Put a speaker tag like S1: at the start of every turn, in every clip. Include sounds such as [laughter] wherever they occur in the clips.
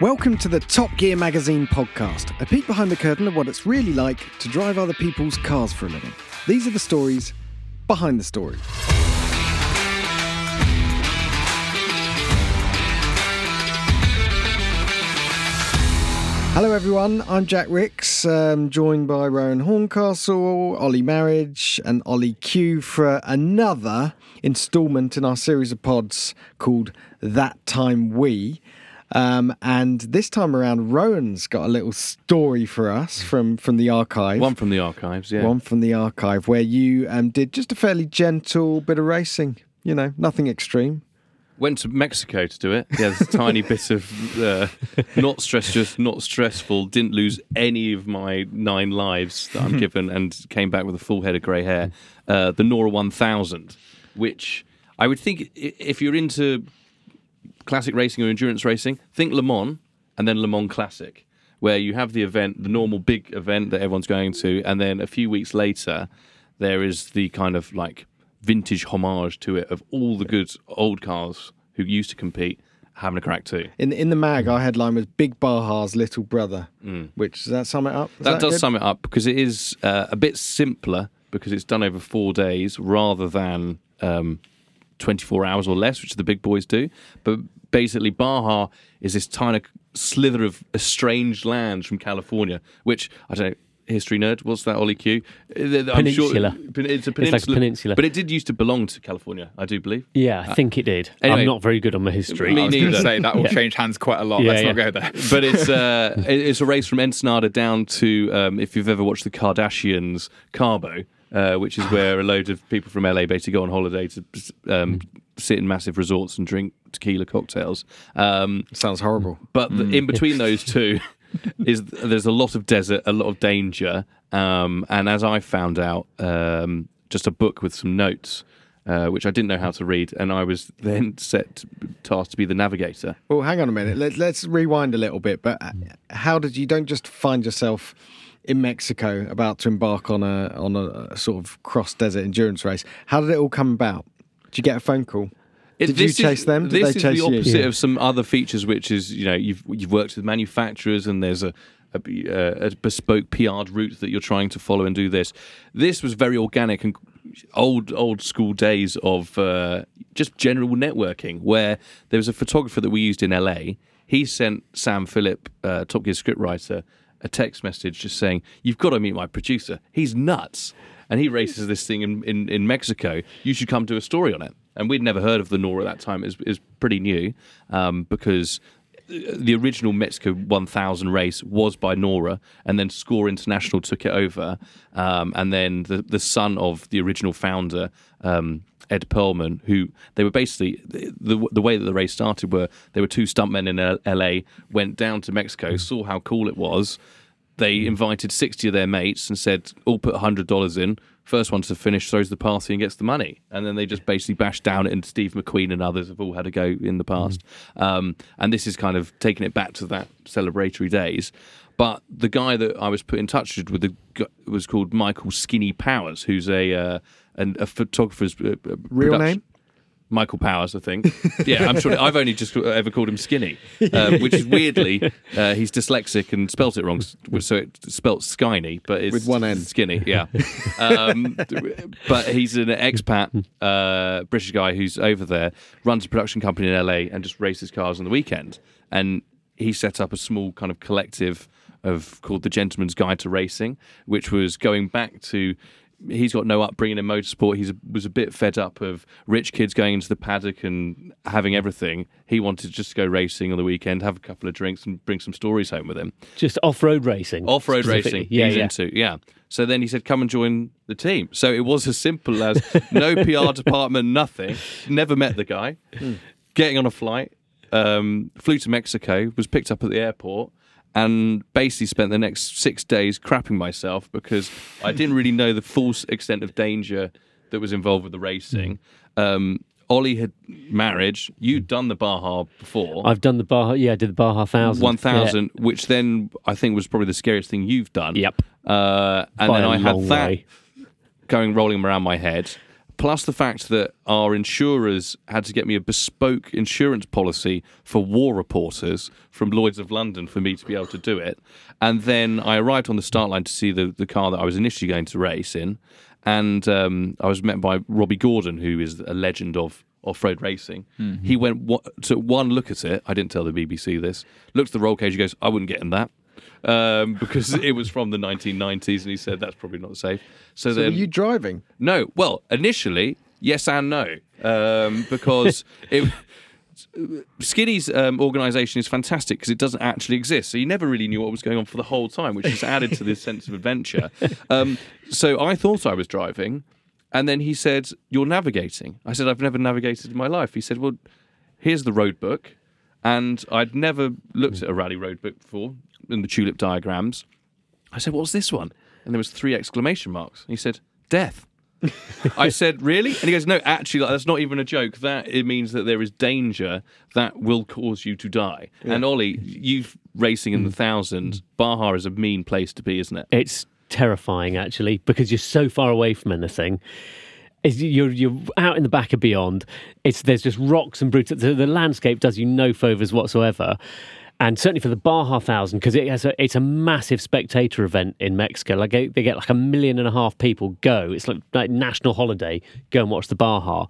S1: Welcome to the Top Gear Magazine podcast, a peek behind the curtain of what it's really like to drive other people's cars for a living. These are the stories behind the story. Hello, everyone. I'm Jack Rix, um, joined by Rowan Horncastle, Ollie Marriage, and Ollie Kew for another instalment in our series of pods called That Time We. Um, and this time around, Rowan's got a little story for us from, from the archive.
S2: One from the archives, yeah.
S1: One from the archive where you um, did just a fairly gentle bit of racing. You know, nothing extreme.
S2: Went to Mexico to do it. Yeah, there's a tiny bit of uh, not stress, just not stressful. Didn't lose any of my nine lives that I'm [laughs] given, and came back with a full head of grey hair. Uh, the Norra 1000, which I would think if you're into classic racing or endurance racing, think Le Mans and then Le Mans Classic, where you have the event, the normal big event that everyone's going to, and then a few weeks later, there is the kind of like vintage homage to it of all the good old cars who used to compete having a crack too.
S1: In in the mag, our headline was Big Baja's little brother, which does that sum it up? Is
S2: Mm. That, does
S1: good?
S2: sum it up because it is uh, a bit simpler because it's done over four days rather than um, 24 hours or less, which the big boys do. But basically, Baja is this tiny slither of estranged lands from California, which I don't know. History nerd, what's that, Ollie Kew? Uh, I'm sure-
S3: Peninsula.
S2: it's a
S3: like a
S2: peninsula,
S3: peninsula.
S2: but it did used to belong to California, I do believe.
S3: Yeah, I think it did.
S2: anyway.
S3: I'm not very good on my history.
S2: Me
S4: I was going to
S2: neither.
S4: say that will change hands quite a lot.
S3: Yeah,
S4: Let's
S3: yeah.
S4: not go there. [laughs]
S2: but it's [laughs] uh, it's a race from Ensenada down to um, if you've ever watched the Kardashians, Cabo, uh, which is where a load of people from LA basically go on holiday to um, sit in massive resorts and drink tequila cocktails. Um,
S1: Sounds horrible.
S2: but the, in between those two is there's a lot of desert, a lot of danger, um, and as I found out, um, just a book with some notes. Uh, which I didn't know how to read, and I was then set tasked to be the navigator.
S1: Well, hang on a minute. Let's let's rewind a little bit. But uh, how did you don't just find yourself in Mexico about to embark on a on a, sort of cross desert endurance race? How did it all come about? Did you get a phone call? Did you chase
S2: is,
S1: them? Did
S2: this
S1: they
S2: is the opposite
S1: Yeah.
S2: of some other features, which is you know you've you've worked with manufacturers and there's a a, uh, a bespoke PR'd route that you're trying to follow and do this. This was very organic and old old school days of uh, just general networking, where there was a photographer that we used in LA. He sent Sam Philip, uh, Top Gear scriptwriter, a text message just saying, "You've got to meet my producer. He's nuts." and he races this thing in, in, in Mexico. You should come do a story on it. And we'd never heard of the Norra at that time. It was, pretty new um, because the original Mexico 1000 race was by Norra, and then Score International took it over. Um, and then the, the son of the original founder, um, Ed Pearlman, who they were basically the the way that the race started were they were two stuntmen in L- LA, went down to Mexico, saw how cool it was, they invited 60 of their mates and said, all put $100 in. First one to finish throws the party and gets the money. And then they just basically bashed down it, and Steve McQueen and others have all had a go in the past. Um, and this is kind of taking it back to that celebratory days. But the guy that I was put in touch with, with the, was called Michael Skinny Powers, who's a, uh, an, a photographer's uh, uh,
S1: Real
S2: production-
S1: name?
S2: Michael Powers, I think. [laughs] Yeah, I'm sure. I've only just ever called him Skinny, uh, [laughs] which is weirdly uh, he's dyslexic and spells it wrong, so it's spelt Skinny, but it's
S1: With one N.
S2: Skinny. Yeah, [laughs] um, but he's an expat uh, British guy who's over there, runs a production company in LA, and just races cars on the weekend. And he set up a small kind of collective of called the Gentleman's Guide to Racing, which was going back to he's got no upbringing in motorsport. He was a bit fed up of rich kids going into the paddock and having everything. He wanted just to just go racing on the weekend, have a couple of drinks, and bring some stories home with him.
S3: Just off-road racing.
S2: Off-road racing,
S3: Yeah,
S2: he's
S3: yeah.
S2: into yeah. So then he said, "Come and join the team." So it was as simple as [laughs] no PR department, nothing. Never met the guy. Getting on a flight, um, flew to Mexico, was picked up at the airport, and basically spent the next six days crapping myself because I didn't really know the full extent of danger that was involved with the racing. Um, Ollie had marriage. You'd done the Baja before.
S3: I've done the Baja. Yeah, I did the Baja thousand.
S2: One thousand, which then I think was probably the scariest thing you've done.
S3: Yep.
S2: Uh, and
S3: By
S2: then I had that
S3: way.
S2: going rolling around my head. Plus the fact that our insurers had to get me a bespoke insurance policy for war reporters from Lloyd's of London for me to be able to do it. And then I arrived on the start line to see the, the car that I was initially going to race in. And um, I was met by Robby Gordon, who is a legend of off-road racing. He went took one look at it. I didn't tell the BBC this. Looked at the roll cage. He goes, "I wouldn't get in that." Um, because it was from the 1990s, and he said that's probably not safe. So,
S1: So
S2: then,
S1: were you driving?
S2: no, well, initially, yes and no, um, because [laughs] it. Skinny's um, organisation is fantastic because it doesn't actually exist. So you never really knew what was going on for the whole time, which has added to this [laughs] sense of adventure. Um, so I thought I was driving, and then he said, "You're navigating." I said, "I've never navigated in my life." He said, "Well, here's the road book," and I'd never looked at a rally road book before in the tulip diagrams. I said, "What's this one?" And there was three exclamation marks. And he said, "Death." I [laughs] said, "Really?" And he goes, "No, actually, that's not even a joke. That it means that there is danger that will cause you to die." And Ollie, you racing in the thousands, Baja is a mean place to be, isn't it?
S3: It's terrifying actually because you're so far away from anything. It's- You're you're out in the back of beyond. It's there's just rocks and brutes. The, the landscape does you no favors whatsoever. And certainly for the Baja Thousand, because it has a, it's a massive spectator event in Mexico. Like they they get like a million and a half people go. It's like, like national holiday. Go and watch the Baja.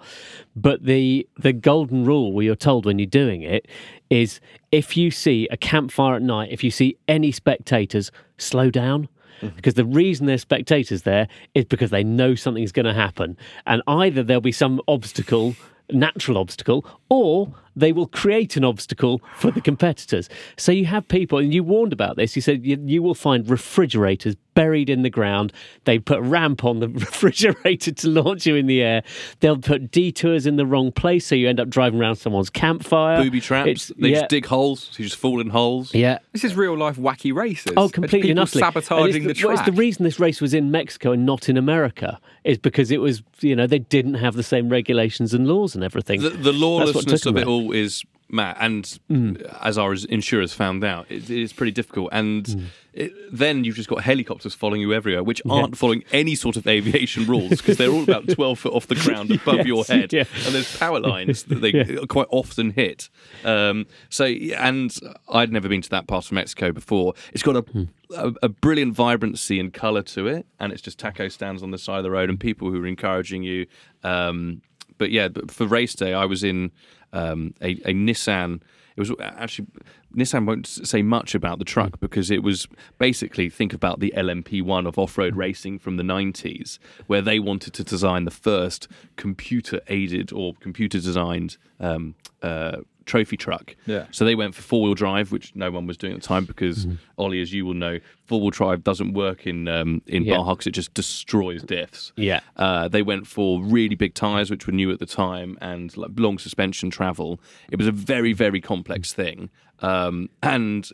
S3: But the the golden rule, where you're told when you're doing it, is if you see a campfire at night, if you see any spectators, slow down mm-hmm. because the reason there's spectators there is because they know something's going to happen and either there'll be some obstacle natural obstacle or they will create an obstacle for the competitors so you have people and you warned about this you said you, you will find refrigerators buried in the ground they put a ramp on the [laughs] refrigerator to launch you in the air they'll put detours in the wrong place so you end up driving around someone's campfire
S2: Booby traps.
S3: It's-
S2: they
S3: yeah,
S2: just dig holes. So you just fall in holes.
S3: yeah
S4: This is real life wacky races.
S3: Oh, completely and
S4: people
S3: utterly. And
S4: sabotaging
S3: it's
S4: the
S3: well, it's the reason this race was in Mexico and not in America is because it was, you know, they didn't have the same regulations and laws and everything.
S2: The, the lawlessness of it
S3: there.
S2: Is Matt, and as our insurers found out, it, it's pretty difficult. And it, then you've just got helicopters following you everywhere, which aren't following any sort of aviation rules because they're all about twelve foot off the ground [laughs] above
S3: Yes,
S2: your head,
S3: yeah.
S2: and there's power lines that they [laughs] quite often hit. Um, so, and I'd never been to that part of Mexico before. It's got a a, a brilliant vibrancy and colour to it, and it's just taco stands on the side of the road and people who are encouraging you. Um, but yeah, but for race day, I was in um, a, a Nissan. It was actually Nissan won't say much about the truck because it was basically think about the LMP1 of off-road racing from the 90s, where they wanted to design the first computer-aided or computer-designed um, uh, trophy truck.
S4: Yeah.
S2: So they went for four-wheel drive, which no one was doing at the time because Ollie, as you will know, four-wheel drive doesn't work in um, in
S3: Yeah.
S2: Baja because it just destroys diffs.
S3: Yeah.
S2: Uh, they went for really big tyres, which were new at the time, and like long suspension travel. It was a very, very complex thing. Um, and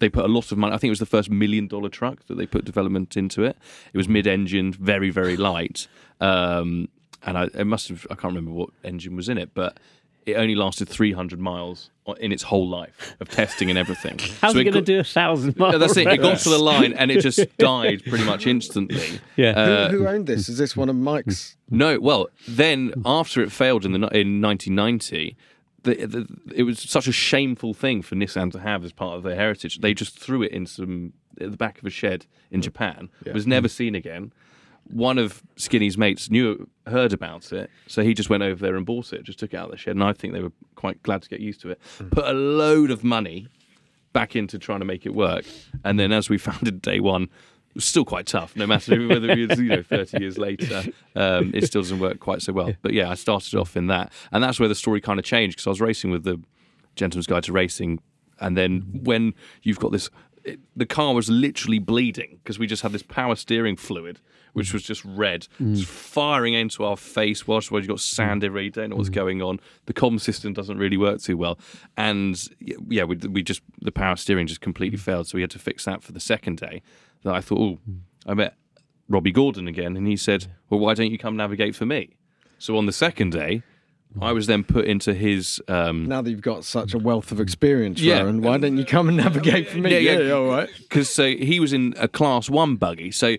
S2: they put a lot of money. I think it was the first million dollar truck that they put development into it. It was mid engined, very, very light. Um, and I, it must have, I can't remember what engine was in it, but it only lasted 300 miles in its whole life of testing and everything. [laughs]
S3: How's
S2: So
S3: it going to do a thousand miles?
S2: Yeah, that's it. It got to the line and it just [laughs] died pretty much instantly.
S3: Yeah.
S2: Uh,
S1: who, who owned this? Is this one of Mike's?
S2: no, well, then after it failed in the in 1990, the, the, it was such a shameful thing for Nissan to have as part of their heritage. They just threw it in some at the back of a shed in Japan. It was never seen again. One of Skinny's mates knew heard about it, so he just went over there and bought it. Just took it out of the shed, and I think they were quite glad to get used to it. Put a load of money back into trying to make it work, and then as we found in day one. It was still quite tough, no matter whether it's you know thirty years later, um, it still doesn't work quite so well. But yeah, I started off in that, and that's where the story kind of changed because I was racing with the Gentleman's Guide to Racing, and then when you've got this, it, the car was literally bleeding because we just had this power steering fluid which was just red, mm. just firing into our face. Whilst you've got sand mm. everywhere, you don't know what's mm. going on. The comm system doesn't really work too well, and yeah, we, we just the power steering just completely failed. So we had to fix that for the second day. That I thought, oh, I met Robby Gordon again, and he said, well, why don't you come navigate for me? So on the second day. I was then put into his um,
S1: Now that you've got such a wealth of experience,
S2: Yeah.
S1: Rowan, why don't you come and navigate for me?
S2: Yeah, yeah.
S1: all right.
S2: because so he was in a class one buggy. So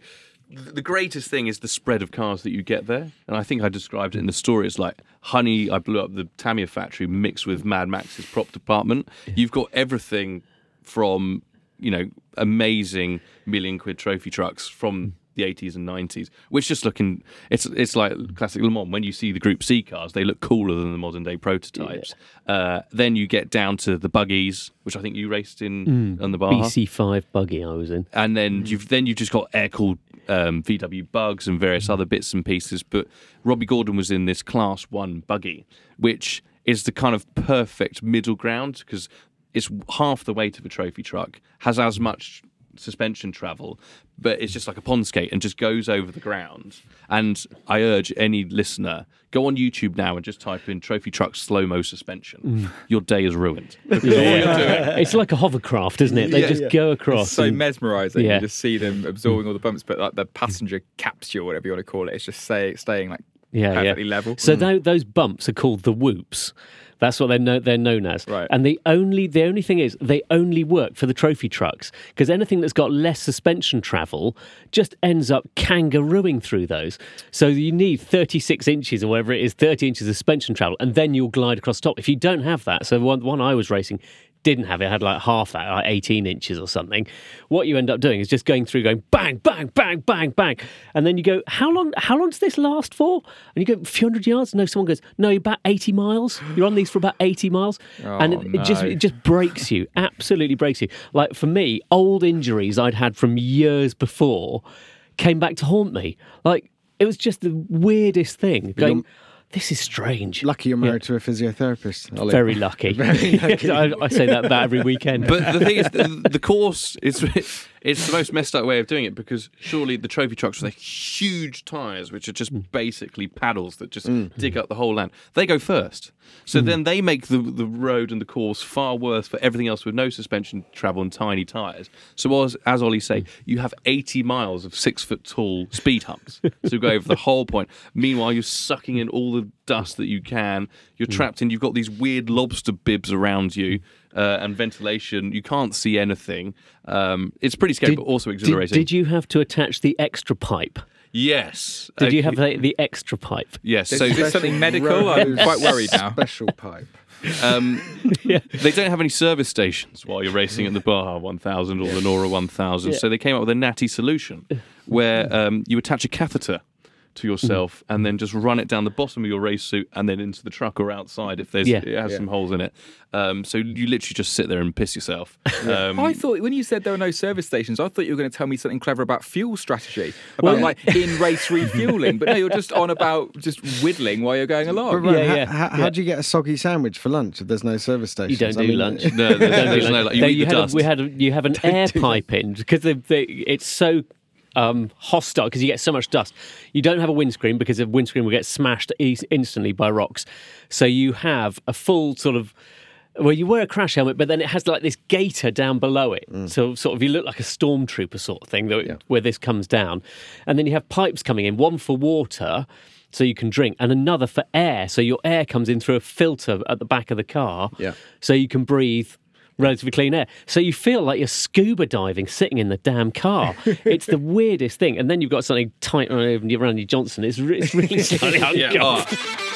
S2: the greatest thing is the spread of cars that you get there, and I think I described it in the story. It's like honey. I blew up the Tamiya factory mixed with Mad Max's prop department. You've got everything from you know amazing million quid trophy trucks from the 80s and 90s, which just looking it's it's like classic Le Mans. When you see the Group C cars, they look cooler than the modern day prototypes. Uh, then you get down to the buggies, which I think you raced in on the Baja
S3: BC5 buggy I was in.
S2: and then you've then you've just got air cooled um, VW bugs and various other bits and pieces. But Robby Gordon was in this Class One buggy, which is the kind of perfect middle ground because it's half the weight of a trophy truck, has as much suspension travel, but it's just like a pond skate and just goes over the ground. And I urge any listener go on YouTube now and just type in trophy truck slow mo suspension. Mm. Your day is ruined. [laughs] [laughs]
S3: It's like a hovercraft, isn't it? They
S2: Yeah,
S3: just
S2: yeah.
S3: go across.
S4: so
S3: and-
S4: mesmerizing.
S3: Yeah.
S4: You just see them absorbing all the bumps, but like the passenger capsule, whatever you want to call it, it's just stay, staying like
S3: yeah,
S4: perfectly
S3: yeah.
S4: level.
S3: So mm. tho- those bumps are called the whoops. That's what they're no- they're known as.
S4: Right.
S3: And the only the only thing is they only work for the trophy trucks because anything that's got less suspension travel just ends up kangarooing through those. So you need 36 inches or whatever it is, 30 inches of suspension travel, and then you'll glide across top. If you don't have that, so one one I was racing didn't have it, had like half that, like 18 inches or something. What you end up doing is just going through, going bang, bang, bang, bang, bang, and then you go, how long? How long does this last for? And you go a few hundred yards. No, someone goes, no, about 80 miles. You're on these for about 80 miles, oh, and
S4: Oh,
S3: it, it just it just breaks you, absolutely breaks you. Like for me, old injuries I'd had from years before came back to haunt me. Like it was just the weirdest thing. Going, this is strange.
S1: Lucky you're married to a physiotherapist. Ollie.
S3: Very [laughs] [laughs] lucky. I, I say that about every weekend.
S2: But the thing is, [laughs] the, the course is it's the most messed up way of doing it because surely the trophy trucks with their huge tyres, which are just hmm. basically paddles that just hmm. dig up the whole land, they go first. So hmm. then they make the the road and the course far worse for everything else with no suspension travel and tiny tyres. So as as Ollie say, you have 80 miles of six foot tall speed humps to go over the whole point. Meanwhile, you're sucking in all the dust that you can. You're trapped in. You've got these weird lobster bibs around you uh, and ventilation. You can't see anything. Um, it's pretty scary, but also exhilarating.
S3: did you have to attach the extra pipe?
S2: Yes.
S3: Did you have the, the extra pipe?
S2: Yes.
S4: Is
S2: So
S4: this something medical? I'm quite worried now.
S1: Special pipe. [laughs]
S2: um, they don't have any service stations while you're racing at the Baja [laughs] 1000 or the Norra 1000. So they came up with a natty solution where um, you attach a catheter to yourself and then just run it down the bottom of your race suit and then into the truck or outside if there's
S3: Yeah.
S2: it has some holes in it. Um, so you literally just sit there and piss yourself. [laughs] Um,
S4: I thought when you said there were no service stations, I thought you were going to tell me something clever about fuel strategy, about like in race [laughs] refueling. But no, you're just on about just whittling while you're going
S1: But
S4: along.
S1: Ron,
S3: Yeah,
S1: how,
S3: yeah,
S1: how,
S3: yeah.
S1: how do you get a soggy sandwich for lunch if there's no service
S3: You don't do lunch. [laughs]
S2: No, there's, there's no, like, you eat the
S3: had a-
S2: dust.
S3: we had a, you have an air pipe in because the, the, it's so um, hostile because you get so much dust. You don't have a windscreen because the windscreen will get smashed e- instantly by rocks. So you have a full sort of. Well, you wear a crash helmet, but then it has like this gaiter down below it. So, sort of, you look like a stormtrooper sort of thing that, where this comes down. And then you have pipes coming in, one for water, so you can drink, and another for air. So your air comes in through a filter at the back of the car,
S1: Yeah.
S3: so you can breathe relatively clean air. So you feel like you're scuba diving sitting in the damn car. [laughs] it's the weirdest thing. And then you've got something tight around your around your Johnson. It's, re- it's really [laughs] slightly
S2: Yeah,
S3: uncomfortable.
S2: oh.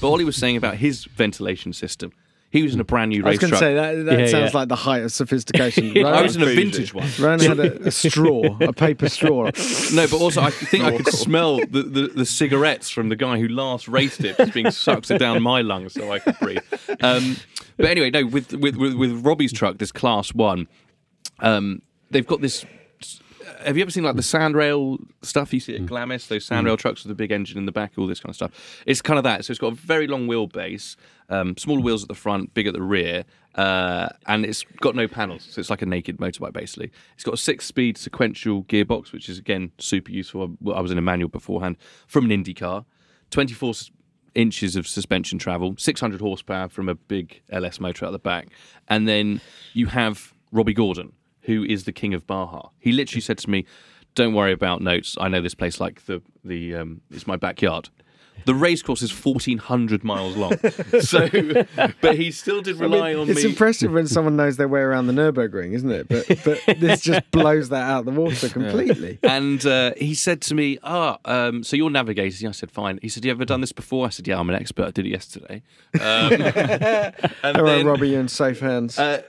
S2: But Ollie was saying about his ventilation system. He was in a brand new race
S1: I was going to say that, that
S3: Yeah,
S1: sounds
S3: yeah.
S1: like the height of sophistication. [laughs]
S2: I was in a vintage one.
S1: Rowan had a, a straw, a paper straw.
S2: No, but also I think I could smell the, the, the cigarettes from the guy who last raced it just being [laughs] sucked down my lungs so I could breathe. Um, but anyway, no, with, with with with Robby's truck, this class one, um, they've got this. Have you ever seen like the sandrail stuff you see at Glamis? Those sandrail trucks with the big engine in the back, all this kind of stuff. It's kind of that. So it's got a very long wheelbase, um, smaller wheels at the front, big at the rear, uh, and it's got no panels. So it's like a naked motorbike basically. It's got a six-speed sequential gearbox, which is again super useful. I was in a manual beforehand from an Indy car. 24 s- inches of suspension travel, 600 horsepower from a big LS motor at the back, and then you have Robby Gordon, who is the king of Baja. He literally said to me, "Don't worry about notes. I know this place like the the um, it's my backyard." The race course is 1,400 miles long. [laughs] so, but he still did
S1: I mean,
S2: rely on me.
S1: it's
S2: me.
S1: impressive when someone knows their way around the Nurburgring, isn't it? But but this [laughs] just blows that out of the water completely.
S2: and uh, he said to me, "Ah, um, so you're navigating?" I said, "Fine." He said, "You ever done this before?" I said, "Yeah, I'm an expert. I did it yesterday." Um, [laughs] and
S1: All right,
S2: then,
S1: Robby, you're in safe hands.
S2: uh,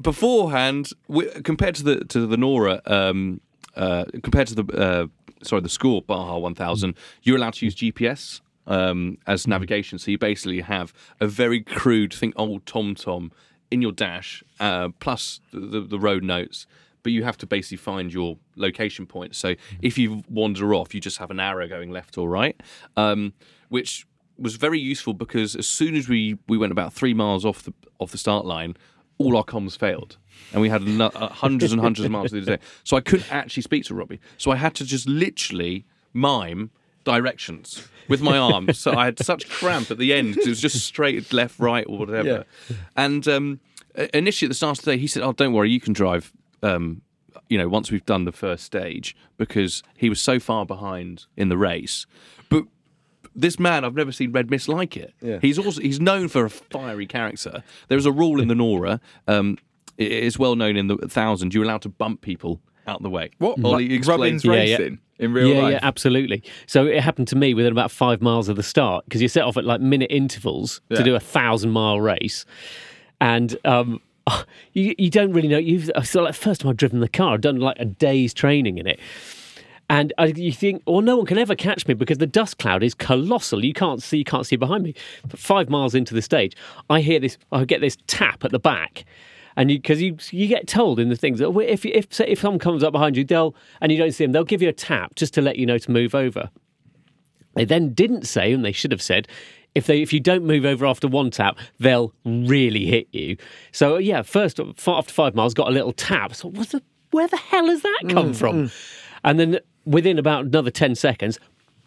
S2: beforehand, we, compared to the to the Norra, um, uh, compared to the uh, sorry the Score Baja 1000, you're allowed to use GPS um, as navigation. So you basically have a very crude, think old TomTom in your dash, uh, plus the, the, road notes. But you have to basically find your location point. So if you wander off, you just have an arrow going left or right, um, which was very useful because as soon as we, we went about three miles off the off the start line, all our comms failed, and we had no, uh, hundreds and hundreds of miles to do day. So I couldn't actually speak to Robby. So I had to just literally mime directions with my arms. so I had such cramp at the end 'cause it was just straight left, right, or whatever. And um, initially at the start of the day, he said, "Oh, don't worry, you can drive." Um, you know, once we've done the first stage, because he was so far behind in the race, but this man, I've never seen Red Mist like it.
S1: Yeah.
S2: He's also he's known for a fiery character. There is a rule in the Norra. Um, it is well known in the thousand. You're allowed to bump people out the way.
S4: What?
S2: Ollie,
S4: Like
S2: explain.
S4: Robbins
S3: Yeah, yeah.
S4: racing in real
S3: yeah,
S4: life?
S3: yeah, absolutely. So it happened to me within about five miles of the start because you set off at like minute intervals
S4: Yeah.
S3: to do a thousand mile race, and um, [laughs] you you don't really know. You've so like first time I've driven the car, I've done like a day's training in it. And I, you think, well, no one can ever catch me because the dust cloud is colossal. You can't see, you can't see behind me. But five miles into the stage, I hear this. I get this tap at the back, and you because you you get told in the things that if if say if someone comes up behind you, they'll and you don't see them, they'll give you a tap just to let you know to move over. They then didn't say, and they should have said, if they if you don't move over after one tap, they'll really hit you. So yeah, first after five miles, got a little tap. So what's the where the hell has that come mm, from? Mm. And then within about another ten seconds.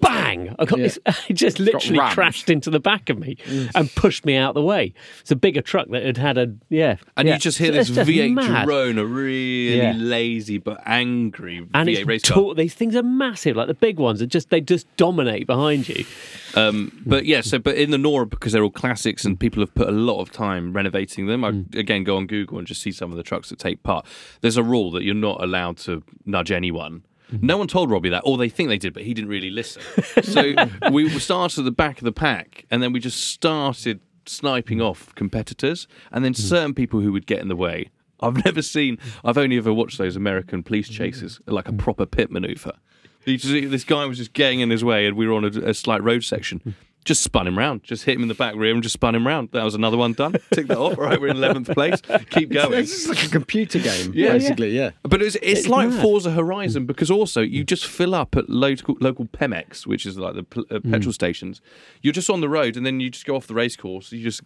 S3: Bang! I got this. It just literally crashed into the back of me and pushed me out the way. It's a bigger truck that had had a yeah.
S2: and
S3: yeah.
S2: you just hear
S3: It's
S2: this
S3: just
S2: V8
S3: mad.
S2: drone, a really
S3: Yeah.
S2: lazy but angry
S3: and
S2: V8 race car.
S3: these things are massive. Like the big ones, are just they just dominate behind you.
S2: Um, but yeah, so but in the Norra because they're all classics and people have put a lot of time renovating them. I again go on Google and just see some of the trucks that take part. There's a rule that you're not allowed to nudge anyone. Mm-hmm. No one told Robby that, or they think they did, but he didn't really listen. [laughs] So we started at the back of the pack, and then we just started sniping off competitors, and then mm. certain people who would get in the way. I've [laughs] never seen. I've only ever watched those American police chases, like a mm. proper pit maneuver. This guy was just getting in his way, and we were on a, a slight road section. Mm. Just spun him round, just hit him in the back rear, and just spun him round. That was another one done. Tick that off. Right, we're in eleventh [laughs] place. Keep going.
S1: it's just like a computer game,
S2: Yeah.
S1: basically. Yeah.
S2: But it's, it's,
S3: It's
S2: like
S3: mad.
S2: Forza Horizon because also you just fill up at local local Pemex, which is like the uh, petrol stations. You're just on the road, and then you just go off the race course. You just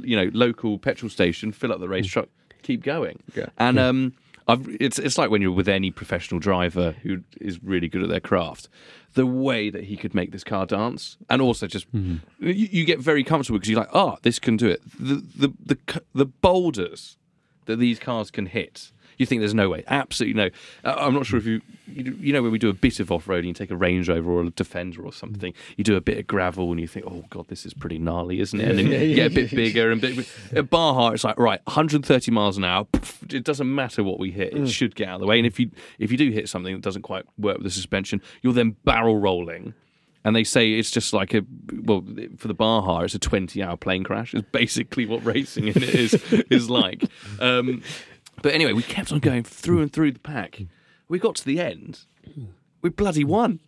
S2: you know local petrol station, fill up the race truck, keep going.
S1: Yeah.
S2: And um, I've, it's it's like when you're with any professional driver who is really good at their craft. The way that he could make this car dance, and also just mm-hmm. you, you get very comfortable because you're like, oh, this can do it. The the the the boulders that these cars can hit. You think there's no way? Absolutely no. Uh, I'm not sure if you, you, you know, when we do a bit of off roading, you take a Range Rover or a Defender or something, you do a bit of gravel and you think, oh god, this is pretty gnarly, isn't it? And then you get a bit [laughs] bigger and bit. At Baja, it's like right, 130 miles an hour. poof, It doesn't matter what we hit; it should get out of the way. And if you if you do hit something that doesn't quite work with the suspension, you're then barrel rolling. And they say it's just like a well for the Baja, it's a 20 hour plane crash. It's basically what racing in [laughs] it is is like. Um, but anyway, we kept on going through and through the pack. We got to the end. We bloody won.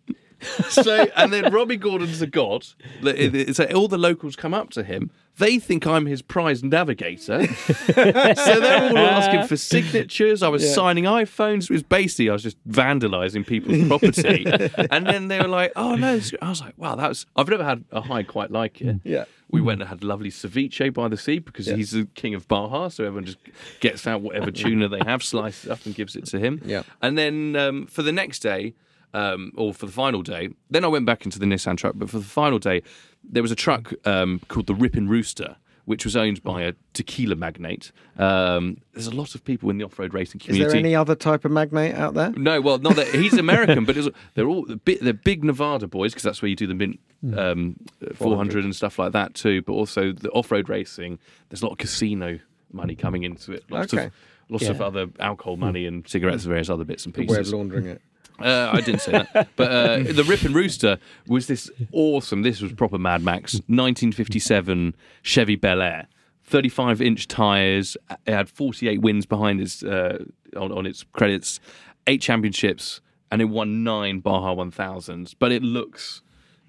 S2: [laughs] so and then Robby Gordon's a god. So all the locals come up to him. They think I'm his prize navigator. [laughs] so they're all asking for signatures. I was signing iPhones. It was basically I was just vandalising people's property. [laughs] and then they were like, "Oh no!" I was like, "Wow, that was." I've never had a high quite like it.
S1: Yeah.
S2: We went and had lovely ceviche by the sea because he's the king of Baja, so everyone just gets out whatever tuna they have, slices it up, and gives it to him.
S1: Yeah.
S2: And then um, for the next day, um, or for the final day, then I went back into the Nissan truck. But for the final day, there was a truck um, called the Rippin' Rooster, which was owned by a tequila magnate. Um, there's a lot of people in the off-road racing community.
S1: Is there any other type of magnate out there?
S2: No, well, not that he's [laughs] American, but they're all big, they're big Nevada boys because that's where you do the mint um, 400 and stuff like that too. But also the off-road racing, there's a lot of casino money coming into it. Lots
S1: Okay.
S2: of lots of other alcohol money and cigarettes and various other bits and
S1: Way of
S2: pieces.
S1: laundering it.
S2: Uh, I didn't say that. But uh, [laughs] the Rippin' Rooster was this awesome. This was proper Mad Max. 1957 Chevy Bel Air. 35 inch tires. It had 48 wins behind its uh, on, on its credits, eight championships, and it won nine Baja 1000s. But it looks.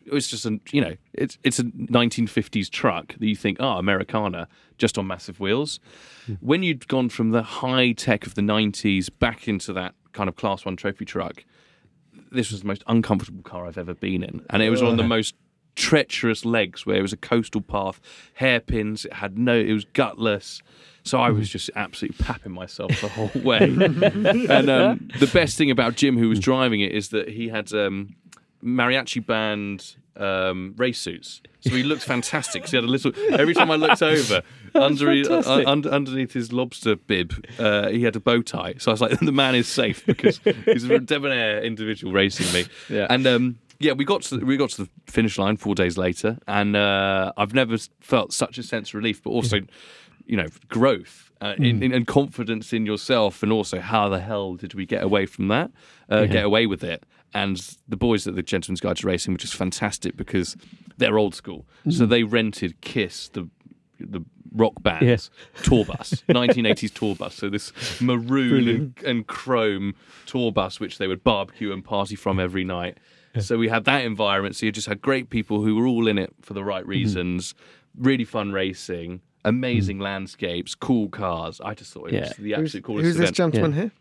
S2: It's just a you know it's it's a 1950s truck that you think oh Americana just on massive wheels. When you'd gone from the high tech of the 90s back into that kind of class one trophy truck, this was the most uncomfortable car I've ever been in, and it was on the most treacherous legs where it was a coastal path, hairpins. It had no, it was gutless. So I was just absolutely papping myself the whole way. [laughs] and um, the best thing about Jim, who was driving it, is that he had um, mariachi band um, race suits. So he looked fantastic he had a little. Every time I looked over, [laughs] under, he- uh, under underneath his lobster bib, uh, he had a bow tie. So I was like, [laughs] the man is safe because he's a debonair individual racing me.
S4: Yeah.
S2: And um, yeah, we got to the, we got to the finish line four days later, and uh, I've never felt such a sense of relief, but also, you know, growth uh, in, in, and confidence in yourself, and also how the hell did we get away from that? Uh, Get away with it. And the boys at the Gentleman's Guide to Racing were just fantastic because they're old school, so mm. they rented Kiss the the rock band
S3: Yes. [laughs]
S2: tour bus, 1980s tour bus. So this maroon and, and chrome tour bus, which they would barbecue and party from every night. So we had that environment. So you just had great people who were all in it for the right mm-hmm. reasons. Really fun racing, amazing mm. landscapes, cool cars. I just thought it
S3: Yeah.
S2: was the
S1: Who's,
S2: absolute coolest
S1: who's this gentleman
S3: Yeah.
S1: here?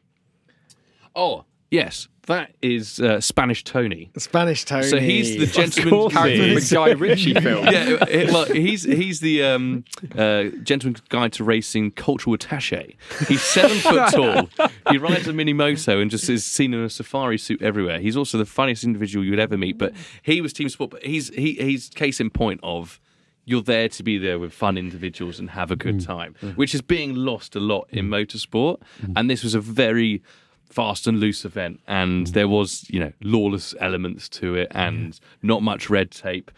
S2: oh, yes, that is uh, Spanish Tony.
S1: Spanish Tony.
S2: So he's the gentleman
S4: Character
S3: he
S4: from a
S3: is.
S4: Guy Ritchie [laughs] film.
S2: yeah, it- well, he's he's the um, uh, gentleman's guide to racing cultural attaché. He's seven foot [laughs] tall. He rides a mini moto and just is seen in a safari suit everywhere. He's also the funniest individual you would ever meet. But he was team sport. But he's he he's case in point of. You're there to be there with fun individuals and have a good time, which is being lost a lot in motorsport. And this was a very fast and loose event, and mm. there was you know lawless elements to it, and not much red tape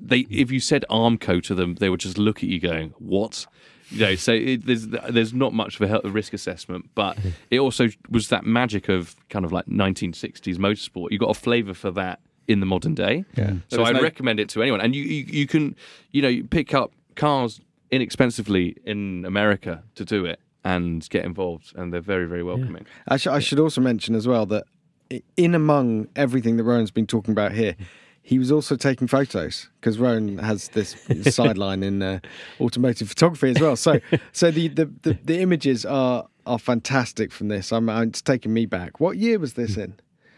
S2: they if you said Armco to them, they would just look at you going, "What?" You know, so it, there's there's not much of a risk assessment, but [laughs] it also was that magic of kind of like 1960s motorsport. You got a flavour for that in the modern day. Yeah. So I'd
S4: no-
S2: recommend it to anyone, and you, you you can you know pick up cars inexpensively in America to do it and get involved, and they're very very welcoming.
S1: I, sh- I should also mention as well that in among everything that Rowan's been talking about here, he was also taking photos because Rowan has this [laughs] sideline in uh, automotive photography as well. So, so the, the, the, the images are are fantastic from this. I'm, it's taking me back. What year was this in?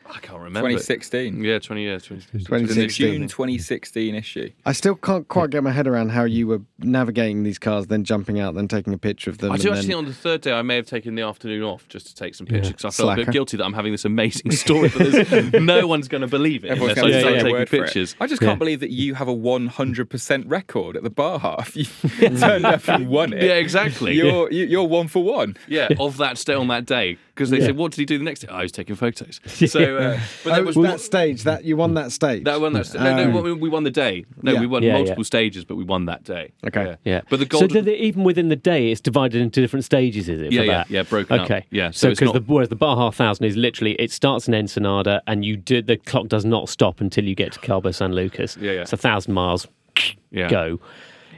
S2: I can't remember.
S4: 2016.
S2: Yeah, 20 years. 2016.
S1: 2016.
S4: June 2016 issue.
S1: I still can't quite get my head around how you were navigating these cars, then jumping out, then taking a picture of them.
S2: I
S1: and
S2: do actually think on the third day I may have taken the afternoon off just to take some pictures because I felt a bit guilty that I'm having this amazing story, but there's, [laughs] no one's going to believe it
S4: Everyone's
S2: unless I
S4: going to
S2: start
S4: take
S2: taking
S4: your word
S2: pictures.
S4: I just can't believe that you have a 100% record at the bar half. You [laughs] turned up and won it.
S2: Yeah, exactly.
S4: You're you- you're one for one.
S2: yeah, of that stay on that day because they
S3: Yeah.
S2: said, "What did he do the next day?" Oh, I was taking photos. [laughs] So, uh, but
S1: Oh,
S2: that was
S1: that stage. That you won that stage.
S2: that one. That's, no, no,
S1: Um,
S2: we- we won the day. No,
S1: yeah.
S2: we won
S3: Yeah,
S2: multiple
S3: yeah.
S2: stages, but we won that day.
S1: Okay.
S2: Yeah.
S3: Yeah.
S2: But the
S3: so
S2: golden.
S3: did it, even within the day, it's divided into different stages, is it?
S2: Yeah, yeah,
S3: that?
S2: yeah, broken up.
S3: Okay.
S2: Yeah, so
S3: So
S2: it's
S3: because
S2: not-
S3: the whereas the Baja Thousand is literally it starts in Ensenada and you do the clock does not stop until you get to Cabo San Lucas.
S2: Yeah, yeah.
S3: It's a thousand miles.
S2: yeah.
S3: Go.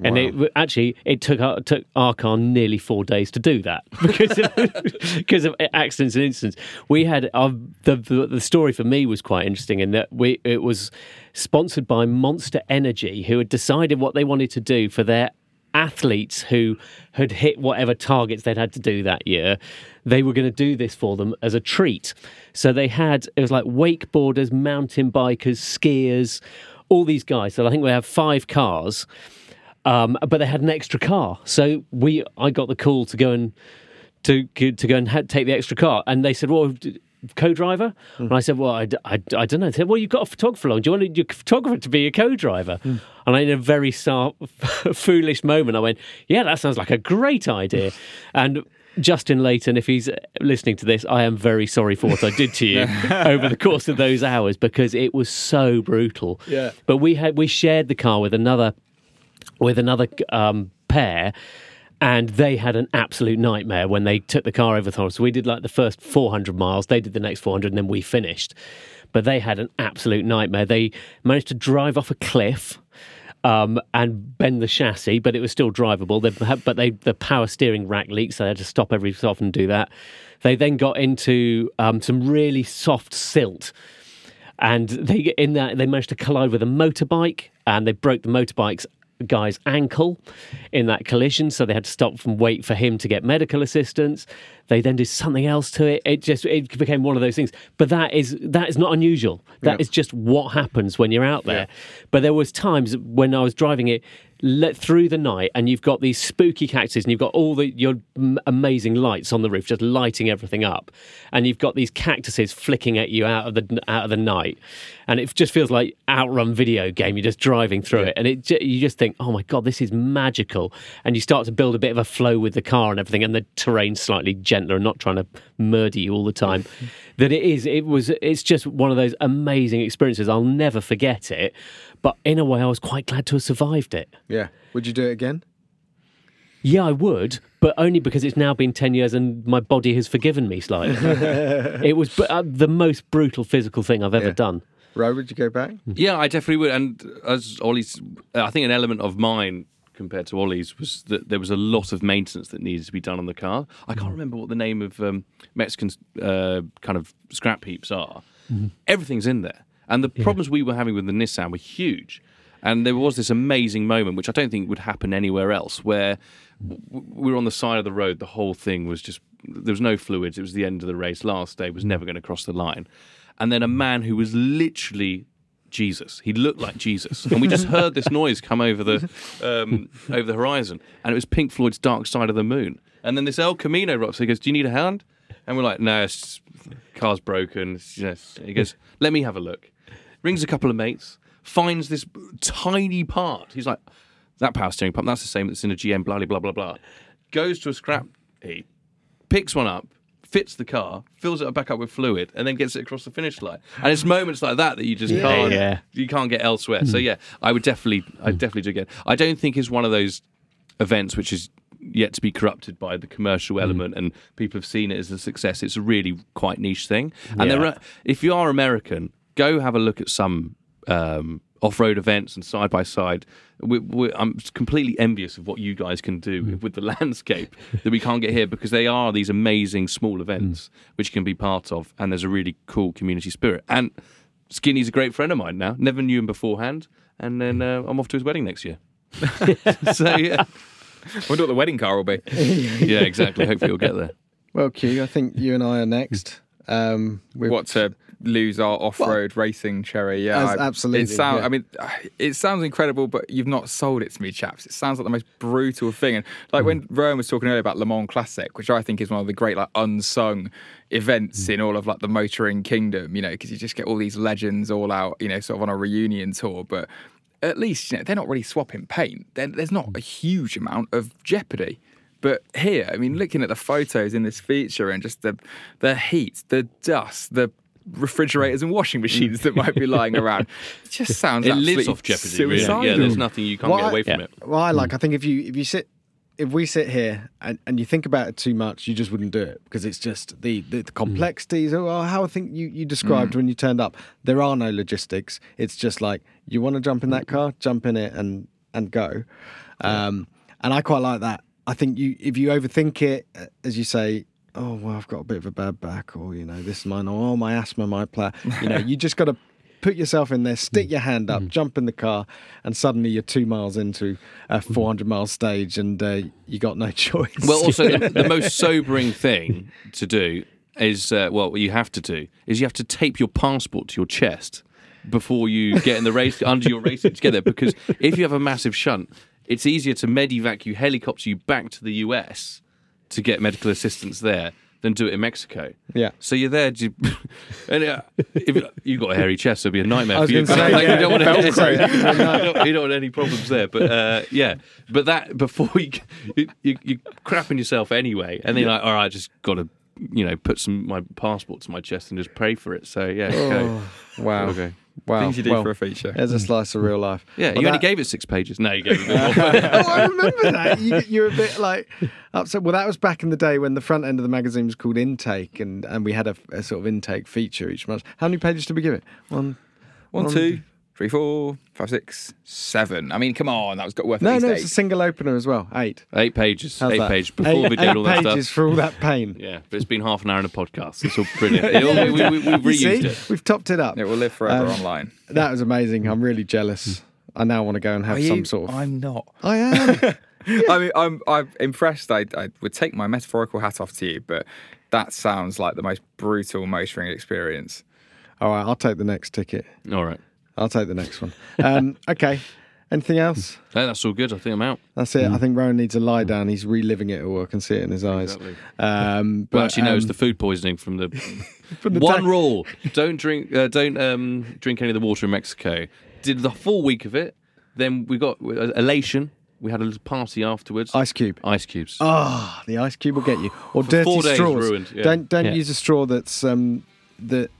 S3: And it actually it took our, took car nearly four days to do that [laughs] because of, [laughs] because of accidents and incidents. We had our, the, the the story for me was quite interesting in that we it was sponsored by Monster Energy who had decided what they wanted to do for their athletes who had hit whatever targets they'd had to do that year, they were going to do this for them as a treat. So they had, it was like wakeboarders, mountain bikers, skiers, all these guys. So I think we have five cars, um, but they had an extra car. So we, I got the call to go and to to go and ha- take the extra car, and they said, "Well, d- co-driver? And I said, well, I, d- I d- I don't know. They said, well, you've got a photographer along. Do you want your photographer to be your co-driver? And I, in a very sa- [laughs] foolish moment, I went, yeah, that sounds like a great idea. [laughs] and Justin Leighton, if he's listening to this, I am very sorry for what I did to you [laughs] over the course of those hours because it was so brutal.
S1: Yeah.
S3: But we had we shared the car with another with another um, pair, and they had an absolute nightmare when they took the car over tunnel. So we did like the first 400 miles, they did the next 400, and then we finished. But they had an absolute nightmare. They managed to drive off a cliff. Um, and bend the chassis, but it was still drivable. They, but they the power steering rack leaked, so they had to stop every so often and do that. They then got into um, some really soft silt, and they in that they managed to collide with a motorbike and they broke the motorbike's guy's ankle in that collision so they had to stop and wait for him to get medical assistance. They then did something else to it. It just it became one of those things. But that is that is not unusual. That is just what happens when you're out there. But there was times when i was driving it let through the night and you've got these spooky cactuses and you've got all the your m- amazing lights on the roof just lighting everything up. And you've got these cactuses flicking at you out of the out of the night. And it just feels like outrun video game. You're just driving through it. And it ju- you just think oh my god this is magical. And you start to build a bit of a flow with the car and everything and the terrain's slightly gentler and not trying to murder you all the time. [laughs] That it is it was it's just one of those amazing experiences. I'll never forget it but in a way I was quite glad to have survived it
S1: Yeah. Would you do it again?
S3: yeah, I would, but only because it's now been 10 years and my body has forgiven me slightly. [laughs] it was uh, the most brutal physical thing I've ever
S1: Yeah.
S3: done.
S1: Ro, would you go back?
S2: Yeah, I definitely would. And as Ollie's, I think an element of mine compared to Ollie's was that there was a lot of maintenance that needed to be done on the car. I can't remember what the name of um, Mexican uh, kind of scrap heaps are. Everything's in there. And the problems we were having with the Nissan were huge. And there was this amazing moment, which I don't think would happen anywhere else, where we were on the side of the road. The whole thing was just, there was no fluids. It was the end of the race. Last day was never going to cross the line. And then a man who was literally Jesus. He looked like Jesus, and we just heard this noise come over the um, over the horizon, and it was Pink Floyd's "Dark Side of the Moon." And then this El Camino rocks. He goes, "Do you need a hand?" And we're like, "No, it's, car's broken." It's, you know, He goes, "Let me have a look." Rings a couple of mates, finds this tiny part. He's like, "That power steering pump. That's the same that's in a GM." Blah blah blah blah. Goes to a scrap heap, picks one up, fits the car, fills it back up with fluid, and then gets it across the finish line. And it's moments like that that you just can't
S3: Yeah.
S2: you can't get elsewhere. So hmm. yeah, I would definitely I hmm. definitely do again. I don't think it's one of those events which is yet to be corrupted by the commercial hmm. element and people have seen it as a success. It's a really quite niche thing. And there are if you are American, go have a look at some um, off-road events and side by side. We, we, I'm completely envious of what you guys can do with the [laughs] landscape that we can't get here because they are these amazing small events which you can be part of, and there's a really cool community spirit. And Skinny's a great friend of mine now. Never knew him beforehand, and then uh, I'm off to his wedding next year. [laughs] [laughs] so yeah,
S4: wonder what the wedding car will be.
S2: yeah, exactly. Hopefully you'll get there.
S1: Well, Kew, I think you and I are next. Um,
S4: what to lose our off-road racing cherry? Yeah,
S1: As- absolutely,
S4: It sounds.
S1: yeah.
S4: I mean, [sighs] it sounds incredible, but you've not sold it to me, chaps. It sounds like the most brutal thing. And like hmm. when Rowan was talking earlier about Le Mans Classic, which I think is one of the great like unsung events hmm. in all of like the motoring kingdom. You know, because you just get all these legends all out. You know, sort of on a reunion tour, but. At least you know they're not really swapping paint. There- There's not hmm. a huge amount of jeopardy. But here, I mean, looking at the photos in this feature and just the the heat, the dust, the refrigerators and washing machines that might be lying around, it just [laughs] sounds
S2: It
S4: absolutely
S2: lives off jeopardy, really.
S4: suicidal.
S2: Yeah, there's nothing you can't
S1: Well,
S2: get
S1: I-
S2: away from
S3: Yeah.
S2: it.
S1: Well, I like. I think if you if you sit, if we sit here and, and you think about it too much, you just wouldn't do it because it's just the the, the complexities. Or how I think you you described mm. when you turned up. There are no logistics. It's just like you want to jump in that mm. car, jump in it, and and go. Um, and I quite like that. I think you if you overthink it, uh, as you say. Oh well, I've got a bit of a bad back, or you know, this is mine, or oh, my asthma might play. You know, [laughs] you just got to put yourself in there, stick your hand up, jump in the car, and suddenly you're two miles into a 400 mile stage, and uh, you got no [laughs] choice.
S2: Well, also the, [laughs] the most sobering thing to do is uh, well, what you have to do is you have to tape your passport to your chest before you get in the race under your racing suit to get there. Because if you have a massive shunt, it's easier to medevac you, helicopter you back to the US to get medical assistance there than do it in Mexico.
S1: Yeah.
S2: So you're there, do you, [laughs] and uh, if you got a hairy chest, it'd be a nightmare for you.
S1: say, [laughs]
S2: Like,
S1: yeah, [laughs]
S2: you don't any, you, don't, want any problems there. But uh, yeah, but that before you, you, you you're crapping yourself anyway, and then you're like, all right, just got to you know put some my passport to my chest and just pray for it. So yeah, okay.
S1: Wow.
S2: Okay.
S1: Wow.
S4: Things you do
S1: well,
S4: for a feature.
S1: There's a slice of real life.
S2: Yeah,
S1: Well,
S2: you only gave it six pages. No, you gave it more. [laughs]
S1: oh, I remember that. You, you were a bit like upset. Well, that was back in the day when the front end of the magazine was called Intake, and, and we had a, a sort of intake feature each month. How many pages did we give it? One.
S4: One,
S1: One-
S4: two, three, four, five, six, seven. I mean, come on, that was got worth at
S1: No,
S4: least
S1: no,
S4: eight.
S1: it's a single opener as well. Eight.
S2: Eight pages.
S1: How's
S2: eight
S1: that?
S2: pages before
S1: eight,
S2: we did
S1: eight
S2: all that
S1: pages
S2: stuff.
S1: for all that pain. [laughs]
S2: Yeah, but it's been half an hour in a podcast. It's all brilliant. [laughs] It all, we, we, we, we've reused
S1: see?
S2: it.
S1: We've topped it up.
S4: It will live forever
S1: Um,
S4: online.
S1: That was amazing. I'm really jealous. I now want to go and have
S4: Are
S1: some
S4: you?
S1: sort of.
S4: I'm not.
S1: I am. [laughs]
S4: I mean, I'm I'm impressed. I, I would take my metaphorical hat off to you, but that sounds like the most brutal motoring experience.
S1: All right, I'll take the next ticket.
S2: All right.
S1: I'll take the next one. Um, [laughs] okay. Anything else?
S2: No, that's all good. I think I'm out.
S1: That's it. I think Rowan needs a lie down. He's reliving it all. I can see it in his eyes.
S2: Exactly.
S1: Um, [laughs] but
S2: Well, actually, no, it's
S1: um,
S2: the food poisoning from the. [laughs]
S1: from the
S2: One rule: don't drink, uh, don't um, drink any of the water in Mexico. Did the full week of it. Then we got uh, elation. We had a little party afterwards.
S1: ice cube.
S2: Ice cubes.
S1: Ah, the ice cube will get you. Or dirty
S2: four days
S1: straws.
S2: ruined, yeah.
S1: Don't don't
S3: Yeah.
S1: use a straw that's um, that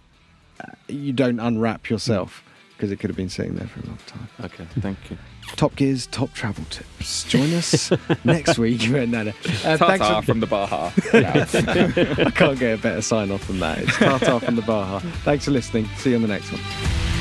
S1: uh, you don't unwrap yourself because it could have been sitting there for a long time.
S2: Okay, thank you.
S1: Top Gear's top travel tips. Join us [laughs] next week. No, no. Uh, thanks for-
S4: from the Baja. [laughs]
S1: I can't get a better sign off than that. It's Tata from the Baja. Thanks for listening. See you on the next one.